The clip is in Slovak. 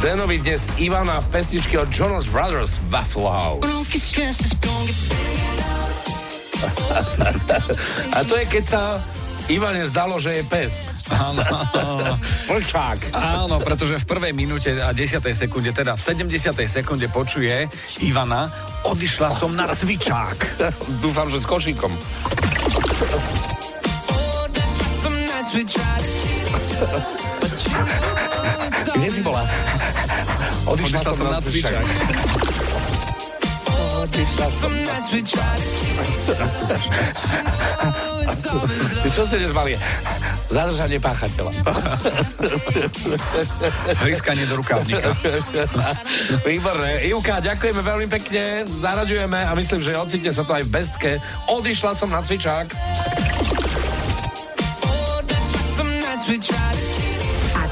Denovi dnes Ivana v pesničke od Jonas Brothers Waffle House. A to je, keď sa Ivane zdalo, že je pes. Áno. Vlčák. Áno, pretože v prvej minúte a 10. sekunde, teda v 70. sekunde počuje Ivana, odišla som na cvičák. Dúfam, že s košíkom. Kde si bola? Odišla som na cvičák. Odišla som na cvičák. Čo ste dnes mali? Zadržanie páchateľa. Hryskanie do rukávnika. Výborné. Ivka, ďakujeme veľmi pekne, zaraďujeme a myslím, že ocitne sa to aj v bestke. Odišla som na cvičák.